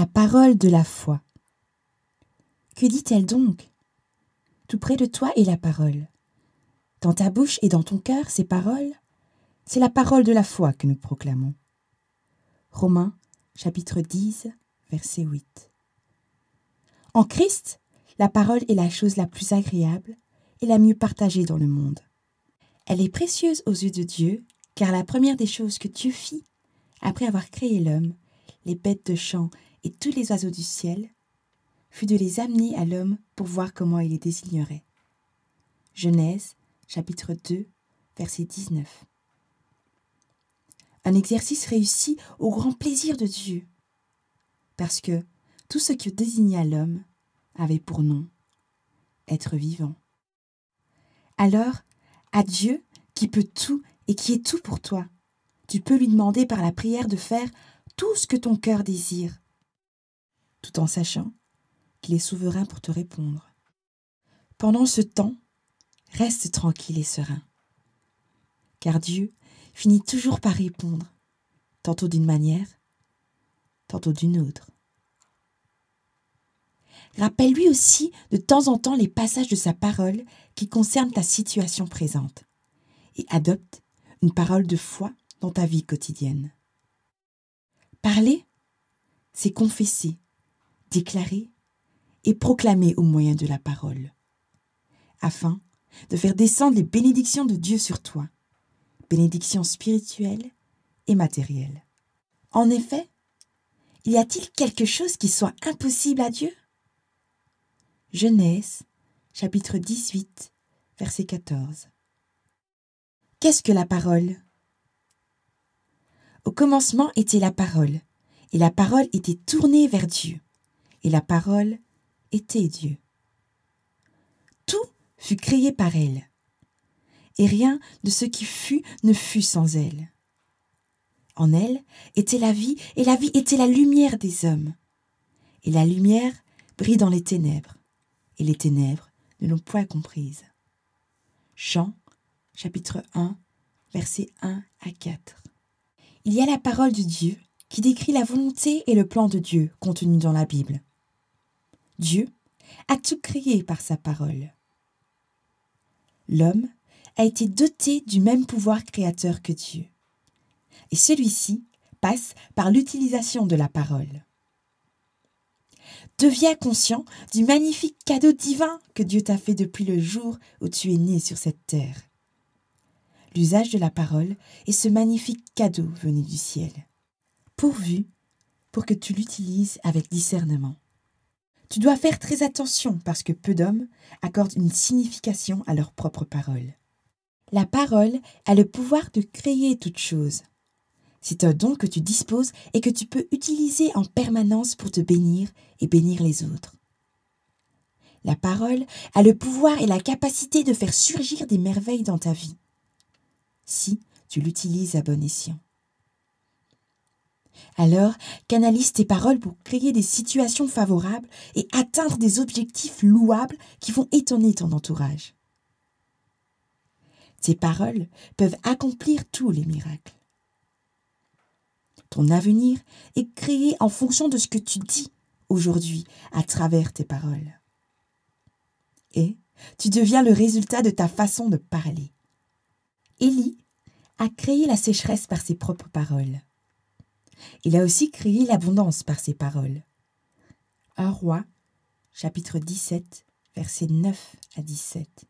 La parole de la foi. Que dit-elle donc? Tout près de toi est la parole. Dans ta bouche et dans ton cœur, ces paroles, c'est la parole de la foi que nous proclamons. Romains chapitre 10, verset 8. En Christ, la parole est la chose la plus agréable et la mieux partagée dans le monde. Elle est précieuse aux yeux de Dieu, car la première des choses que Dieu fit, après avoir créé l'homme, les bêtes de champ et tous les oiseaux du ciel, fut de les amener à l'homme pour voir comment il les désignerait. Genèse, chapitre 2, verset 19. Un exercice réussi au grand plaisir de Dieu, parce que tout ce que désigna l'homme avait pour nom être vivant. Alors, à Dieu, qui peut tout et qui est tout pour toi, tu peux lui demander par la prière de faire tout ce que ton cœur désire, tout en sachant qu'il est souverain pour te répondre. Pendant ce temps, reste tranquille et serein, car Dieu finit toujours par répondre, tantôt d'une manière, tantôt d'une autre. Rappelle-lui aussi de temps en temps les passages de sa parole qui concernent ta situation présente et adopte une parole de foi dans ta vie quotidienne. Parler, c'est confesser, déclarer et proclamer au moyen de la parole, afin de faire descendre les bénédictions de Dieu sur toi, bénédictions spirituelles et matérielles. En effet, y a-t-il quelque chose qui soit impossible à Dieu? Genèse, chapitre 18, verset 14. Qu'est-ce que la parole? Au commencement était la parole, et la parole était tournée vers Dieu, et la parole était Dieu. Tout fut créé par elle, et rien de ce qui fut ne fut sans elle. En elle était la vie, et la vie était la lumière des hommes. Et la lumière brille dans les ténèbres, et les ténèbres ne l'ont point comprise. Jean, chapitre 1, versets 1 à 4. Il y a la parole de Dieu qui décrit la volonté et le plan de Dieu contenu dans la Bible. Dieu a tout créé par sa parole. L'homme a été doté du même pouvoir créateur que Dieu. Et celui-ci passe par l'utilisation de la parole. Deviens conscient du magnifique cadeau divin que Dieu t'a fait depuis le jour où tu es né sur cette terre. L'usage de la parole est ce magnifique cadeau venu du ciel, pourvu pour que tu l'utilises avec discernement. Tu dois faire très attention parce que peu d'hommes accordent une signification à leur propre parole. La parole a le pouvoir de créer toute chose. C'est un don que tu disposes et que tu peux utiliser en permanence pour te bénir et bénir les autres. La parole a le pouvoir et la capacité de faire surgir des merveilles dans ta vie, si tu l'utilises à bon escient. Alors, canalise tes paroles pour créer des situations favorables et atteindre des objectifs louables qui vont étonner ton entourage. Tes paroles peuvent accomplir tous les miracles. Ton avenir est créé en fonction de ce que tu dis aujourd'hui à travers tes paroles. Et tu deviens le résultat de ta façon de parler. Élie a créé la sécheresse par ses propres paroles. Il a aussi créé l'abondance par ses paroles. Un roi, chapitre 17, versets 9 à 17.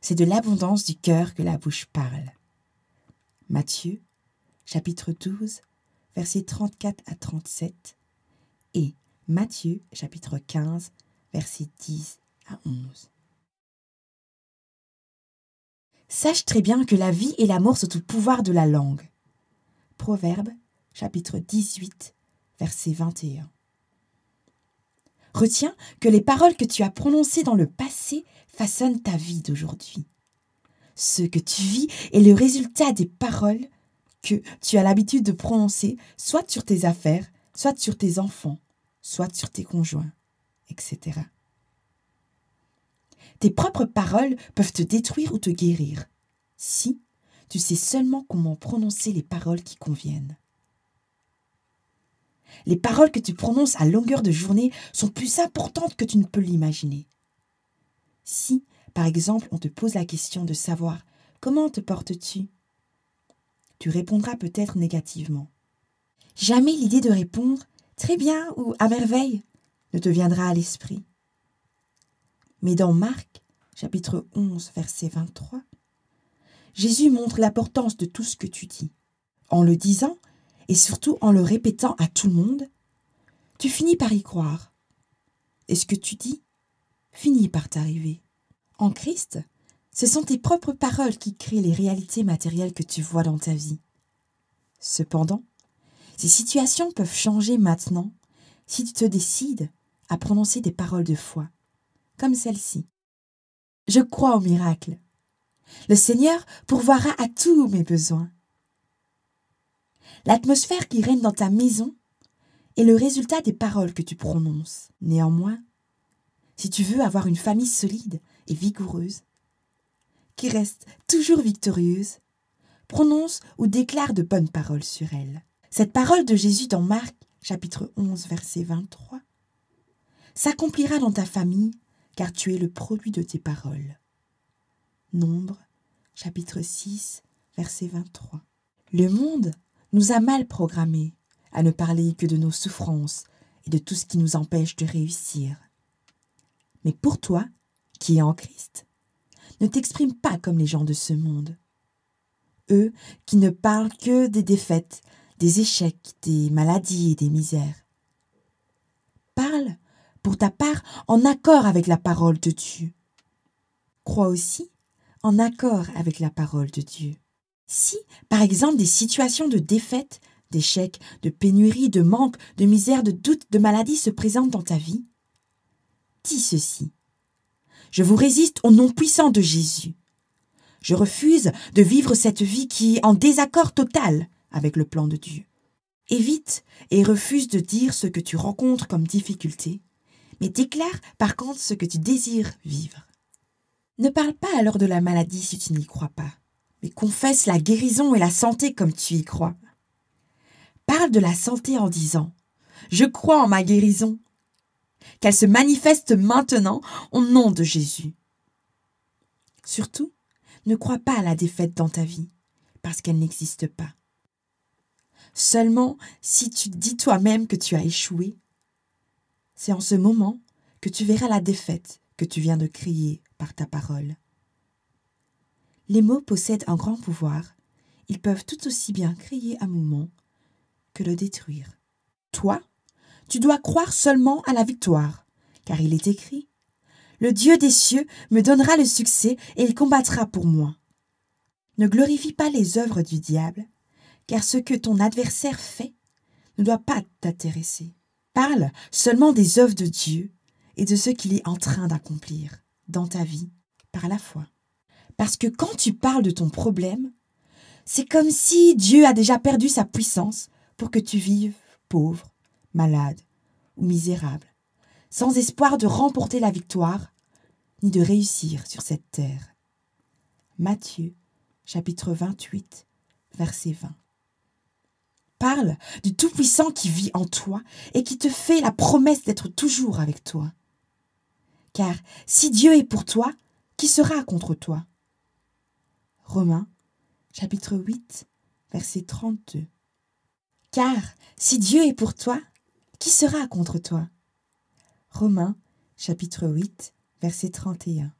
C'est de l'abondance du cœur que la bouche parle. Matthieu, chapitre 12, versets 34 à 37. Et Matthieu, chapitre 15, versets 10 à 11. Sache très bien que la vie et la mort sont au pouvoir de la langue. Proverbe, chapitre 18, verset 21. Retiens que les paroles que tu as prononcées dans le passé façonnent ta vie d'aujourd'hui. Ce que tu vis est le résultat des paroles que tu as l'habitude de prononcer, soit sur tes affaires, soit sur tes enfants, soit sur tes conjoints, etc. Tes propres paroles peuvent te détruire ou te guérir, si tu sais seulement comment prononcer les paroles qui conviennent. Les paroles que tu prononces à longueur de journée sont plus importantes que tu ne peux l'imaginer. Si, par exemple, on te pose la question de savoir comment te portes-tu, tu répondras peut-être négativement. Jamais l'idée de répondre très bien ou à merveille ne te viendra à l'esprit. Mais dans Marc, chapitre 11, verset 23, Jésus montre l'importance de tout ce que tu dis. En le disant, et surtout en le répétant à tout le monde, tu finis par y croire. Et ce que tu dis finit par t'arriver. En Christ, ce sont tes propres paroles qui créent les réalités matérielles que tu vois dans ta vie. Cependant, ces situations peuvent changer maintenant si tu te décides à prononcer des paroles de foi, comme celle-ci. Je crois au miracle. Le Seigneur pourvoira à tous mes besoins. L'atmosphère qui règne dans ta maison est le résultat des paroles que tu prononces. Néanmoins, si tu veux avoir une famille solide et vigoureuse, qui reste toujours victorieuse, prononce ou déclare de bonnes paroles sur elle. Cette parole de Jésus dans Marc, chapitre 11, verset 23, s'accomplira dans ta famille, car tu es le produit de tes paroles. Nombre, chapitre 6, verset 23. Le monde nous a mal programmés à ne parler que de nos souffrances et de tout ce qui nous empêche de réussir. Mais pour toi, qui es en Christ, ne t'exprime pas comme les gens de ce monde. Eux qui ne parlent que des défaites, des échecs, des maladies et des misères. Parle, pour ta part, en accord avec la parole de Dieu. Crois aussi en accord avec la parole de Dieu. Si, par exemple, des situations de défaite, d'échec, de pénurie, de manque, de misère, de doute, de maladie se présentent dans ta vie, dis ceci. Je vous résiste au nom puissant de Jésus. Je refuse de vivre cette vie qui est en désaccord total avec le plan de Dieu. Évite et refuse de dire ce que tu rencontres comme difficulté, mais déclare par contre ce que tu désires vivre. Ne parle pas alors de la maladie si tu n'y crois pas mais confesse la guérison et la santé comme tu y crois. Parle de la santé en disant Je crois en ma guérison, qu'elle se manifeste maintenant au nom de Jésus. Surtout, ne crois pas à la défaite dans ta vie, parce qu'elle n'existe pas. Seulement si tu dis toi-même que tu as échoué, c'est en ce moment que tu verras la défaite que tu viens de crier par ta parole. Les mots possèdent un grand pouvoir. Ils peuvent tout aussi bien créer un mouvement que le détruire. Toi, tu dois croire seulement à la victoire, car il est écrit Le Dieu des cieux me donnera le succès et il combattra pour moi. Ne glorifie pas les œuvres du diable, car ce que ton adversaire fait ne doit pas t'intéresser. Parle seulement des œuvres de Dieu et de ce qu'il est en train d'accomplir dans ta vie par la foi. Parce que quand tu parles de ton problème, c'est comme si Dieu a déjà perdu sa puissance pour que tu vives pauvre, malade ou misérable, sans espoir de remporter la victoire ni de réussir sur cette terre. Matthieu chapitre 28 verset 20. Parle du Tout-Puissant qui vit en toi et qui te fait la promesse d'être toujours avec toi. Car si Dieu est pour toi, qui sera contre toi? Romains, chapitre 8, verset 32. Car si Dieu est pour toi, qui sera contre toi? Romains, chapitre 8, verset 31.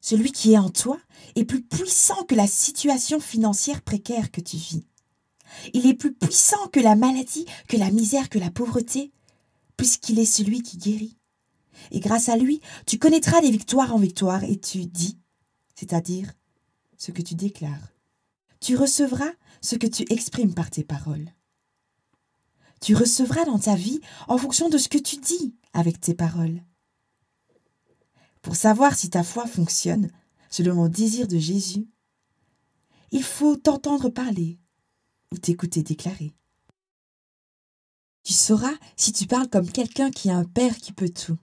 Celui qui est en toi est plus puissant que la situation financière précaire que tu vis. Il est plus puissant que la maladie, que la misère, que la pauvreté, puisqu'il est celui qui guérit. Et grâce à lui, tu connaîtras des victoires en victoire et tu dis, c'est-à-dire ce que tu déclares. Tu recevras ce que tu exprimes par tes paroles. Tu recevras dans ta vie en fonction de ce que tu dis avec tes paroles. Pour savoir si ta foi fonctionne selon le désir de Jésus, il faut t'entendre parler ou t'écouter déclarer. Tu sauras si tu parles comme quelqu'un qui a un Père qui peut tout.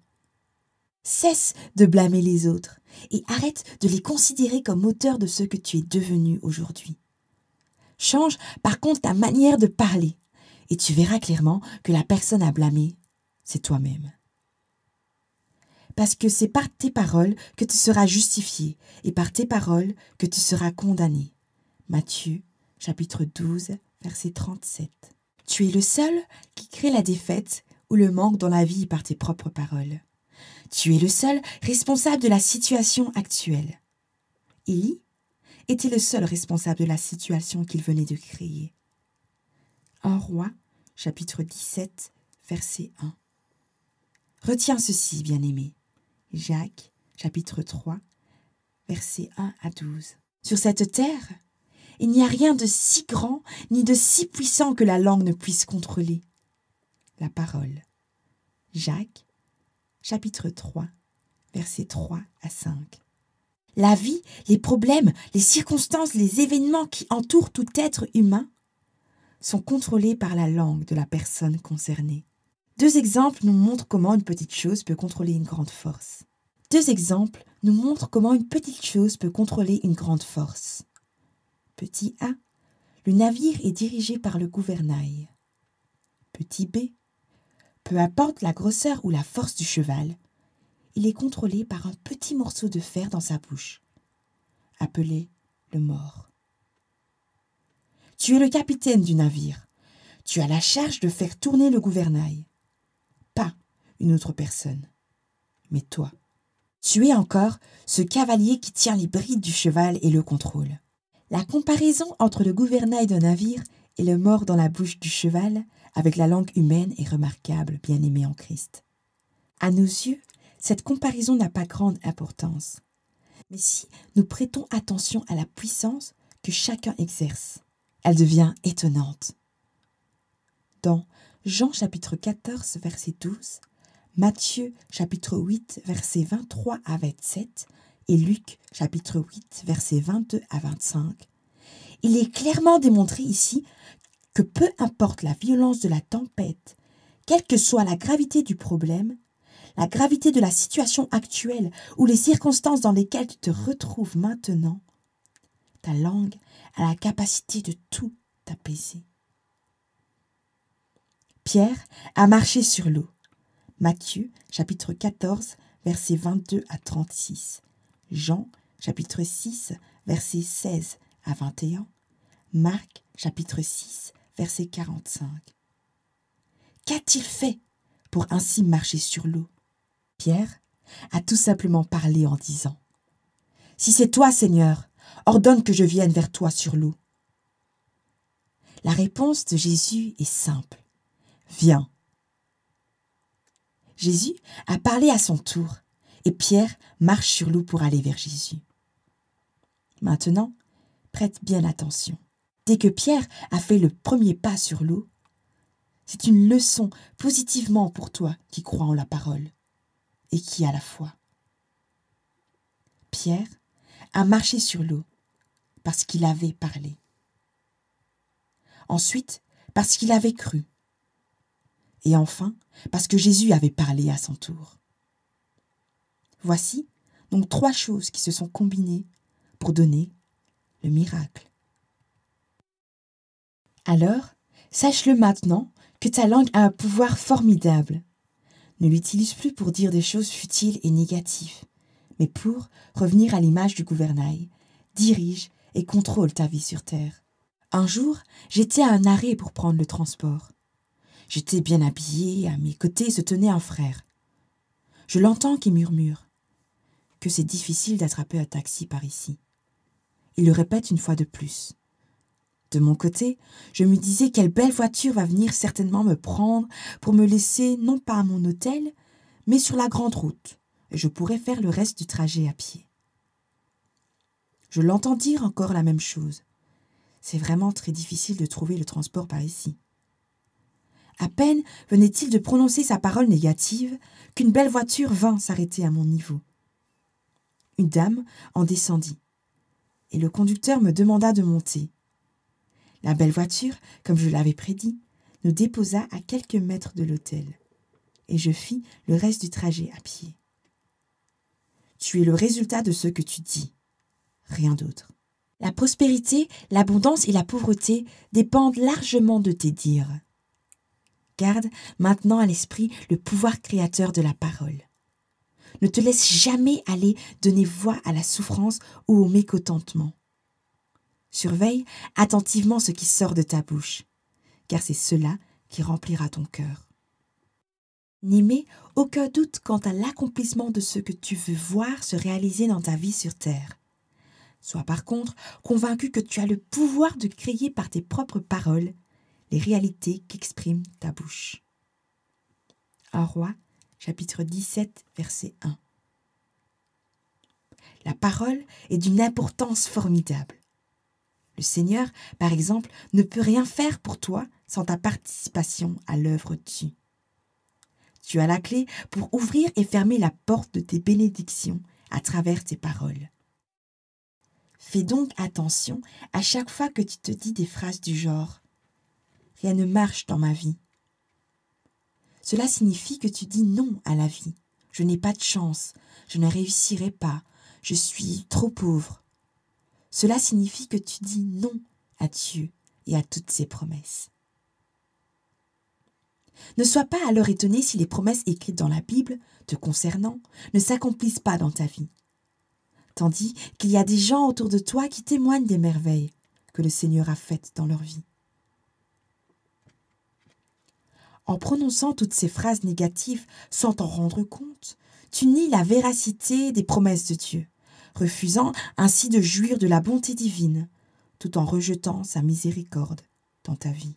Cesse de blâmer les autres et arrête de les considérer comme auteurs de ce que tu es devenu aujourd'hui. Change par contre ta manière de parler et tu verras clairement que la personne à blâmer, c'est toi-même. Parce que c'est par tes paroles que tu seras justifié et par tes paroles que tu seras condamné. Matthieu chapitre 12 verset 37. Tu es le seul qui crée la défaite ou le manque dans la vie par tes propres paroles. Tu es le seul responsable de la situation actuelle. Élie était le seul responsable de la situation qu'il venait de créer. 1 roi, chapitre 17, verset 1. Retiens ceci, bien-aimé. Jacques, chapitre 3, versets 1 à 12. Sur cette terre, il n'y a rien de si grand ni de si puissant que la langue ne puisse contrôler. La parole. Jacques, chapitre 3, versets 3 à 5. La vie, les problèmes, les circonstances, les événements qui entourent tout être humain sont contrôlés par la langue de la personne concernée. Deux exemples nous montrent comment une petite chose peut contrôler une grande force. Deux exemples nous montrent comment une petite chose peut contrôler une grande force. Petit A. Le navire est dirigé par le gouvernail. Petit B. Peu importe la grosseur ou la force du cheval, il est contrôlé par un petit morceau de fer dans sa bouche, appelé le mort. Tu es le capitaine du navire. Tu as la charge de faire tourner le gouvernail. Pas une autre personne, mais toi. Tu es encore ce cavalier qui tient les brides du cheval et le contrôle. La comparaison entre le gouvernail d'un navire et le mort dans la bouche du cheval avec la langue humaine est remarquable, bien-aimé en Christ. À nos yeux, cette comparaison n'a pas grande importance. Mais si nous prêtons attention à la puissance que chacun exerce, elle devient étonnante. Dans Jean chapitre 14 verset 12, Matthieu chapitre 8 verset 23 à 27, et Luc chapitre 8 versets 22 à 25, il est clairement démontré ici que peu importe la violence de la tempête, quelle que soit la gravité du problème, la gravité de la situation actuelle ou les circonstances dans lesquelles tu te retrouves maintenant, ta langue a la capacité de tout apaiser. Pierre a marché sur l'eau. Matthieu chapitre 14 versets 22 à 36. Jean chapitre 6, versets 16 à 21, Marc chapitre 6, verset 45. Qu'a-t-il fait pour ainsi marcher sur l'eau? Pierre a tout simplement parlé en disant Si c'est toi, Seigneur, ordonne que je vienne vers toi sur l'eau. La réponse de Jésus est simple Viens. Jésus a parlé à son tour et Pierre marche sur l'eau pour aller vers Jésus. Maintenant, prête bien attention. Dès que Pierre a fait le premier pas sur l'eau, c'est une leçon positivement pour toi qui crois en la parole et qui a la foi. Pierre a marché sur l'eau parce qu'il avait parlé. Ensuite, parce qu'il avait cru. Et enfin, parce que Jésus avait parlé à son tour. Voici donc trois choses qui se sont combinées pour donner le miracle. Alors, sache-le maintenant que ta langue a un pouvoir formidable. Ne l'utilise plus pour dire des choses futiles et négatives, mais pour revenir à l'image du gouvernail, dirige et contrôle ta vie sur terre. Un jour, j'étais à un arrêt pour prendre le transport. J'étais bien habillée, à mes côtés se tenait un frère. Je l'entends qui murmure que c'est difficile d'attraper un taxi par ici. Il le répète une fois de plus. De mon côté, je me disais quelle belle voiture va venir certainement me prendre pour me laisser non pas à mon hôtel, mais sur la grande route, et je pourrais faire le reste du trajet à pied. Je l'entends dire encore la même chose. C'est vraiment très difficile de trouver le transport par ici. À peine venait-il de prononcer sa parole négative qu'une belle voiture vint s'arrêter à mon niveau une dame en descendit, et le conducteur me demanda de monter. La belle voiture, comme je l'avais prédit, nous déposa à quelques mètres de l'hôtel, et je fis le reste du trajet à pied. Tu es le résultat de ce que tu dis, rien d'autre. La prospérité, l'abondance et la pauvreté dépendent largement de tes dires. Garde maintenant à l'esprit le pouvoir créateur de la parole. Ne te laisse jamais aller donner voix à la souffrance ou au mécontentement. Surveille attentivement ce qui sort de ta bouche, car c'est cela qui remplira ton cœur. N'émets aucun doute quant à l'accomplissement de ce que tu veux voir se réaliser dans ta vie sur Terre. Sois par contre convaincu que tu as le pouvoir de créer par tes propres paroles les réalités qu'exprime ta bouche. Un roi, chapitre 17, verset 1. La parole est d'une importance formidable. Le Seigneur, par exemple, ne peut rien faire pour toi sans ta participation à l'œuvre dessus. Tu as la clé pour ouvrir et fermer la porte de tes bénédictions à travers tes paroles. Fais donc attention à chaque fois que tu te dis des phrases du genre ⁇ Rien ne marche dans ma vie ⁇ Cela signifie que tu dis non à la vie. Je n'ai pas de chance, je ne réussirai pas, je suis trop pauvre. Cela signifie que tu dis non à Dieu et à toutes ses promesses. Ne sois pas alors étonné si les promesses écrites dans la Bible te concernant ne s'accomplissent pas dans ta vie. Tandis qu'il y a des gens autour de toi qui témoignent des merveilles que le Seigneur a faites dans leur vie. En prononçant toutes ces phrases négatives sans t'en rendre compte, tu nies la véracité des promesses de Dieu, refusant ainsi de jouir de la bonté divine, tout en rejetant sa miséricorde dans ta vie.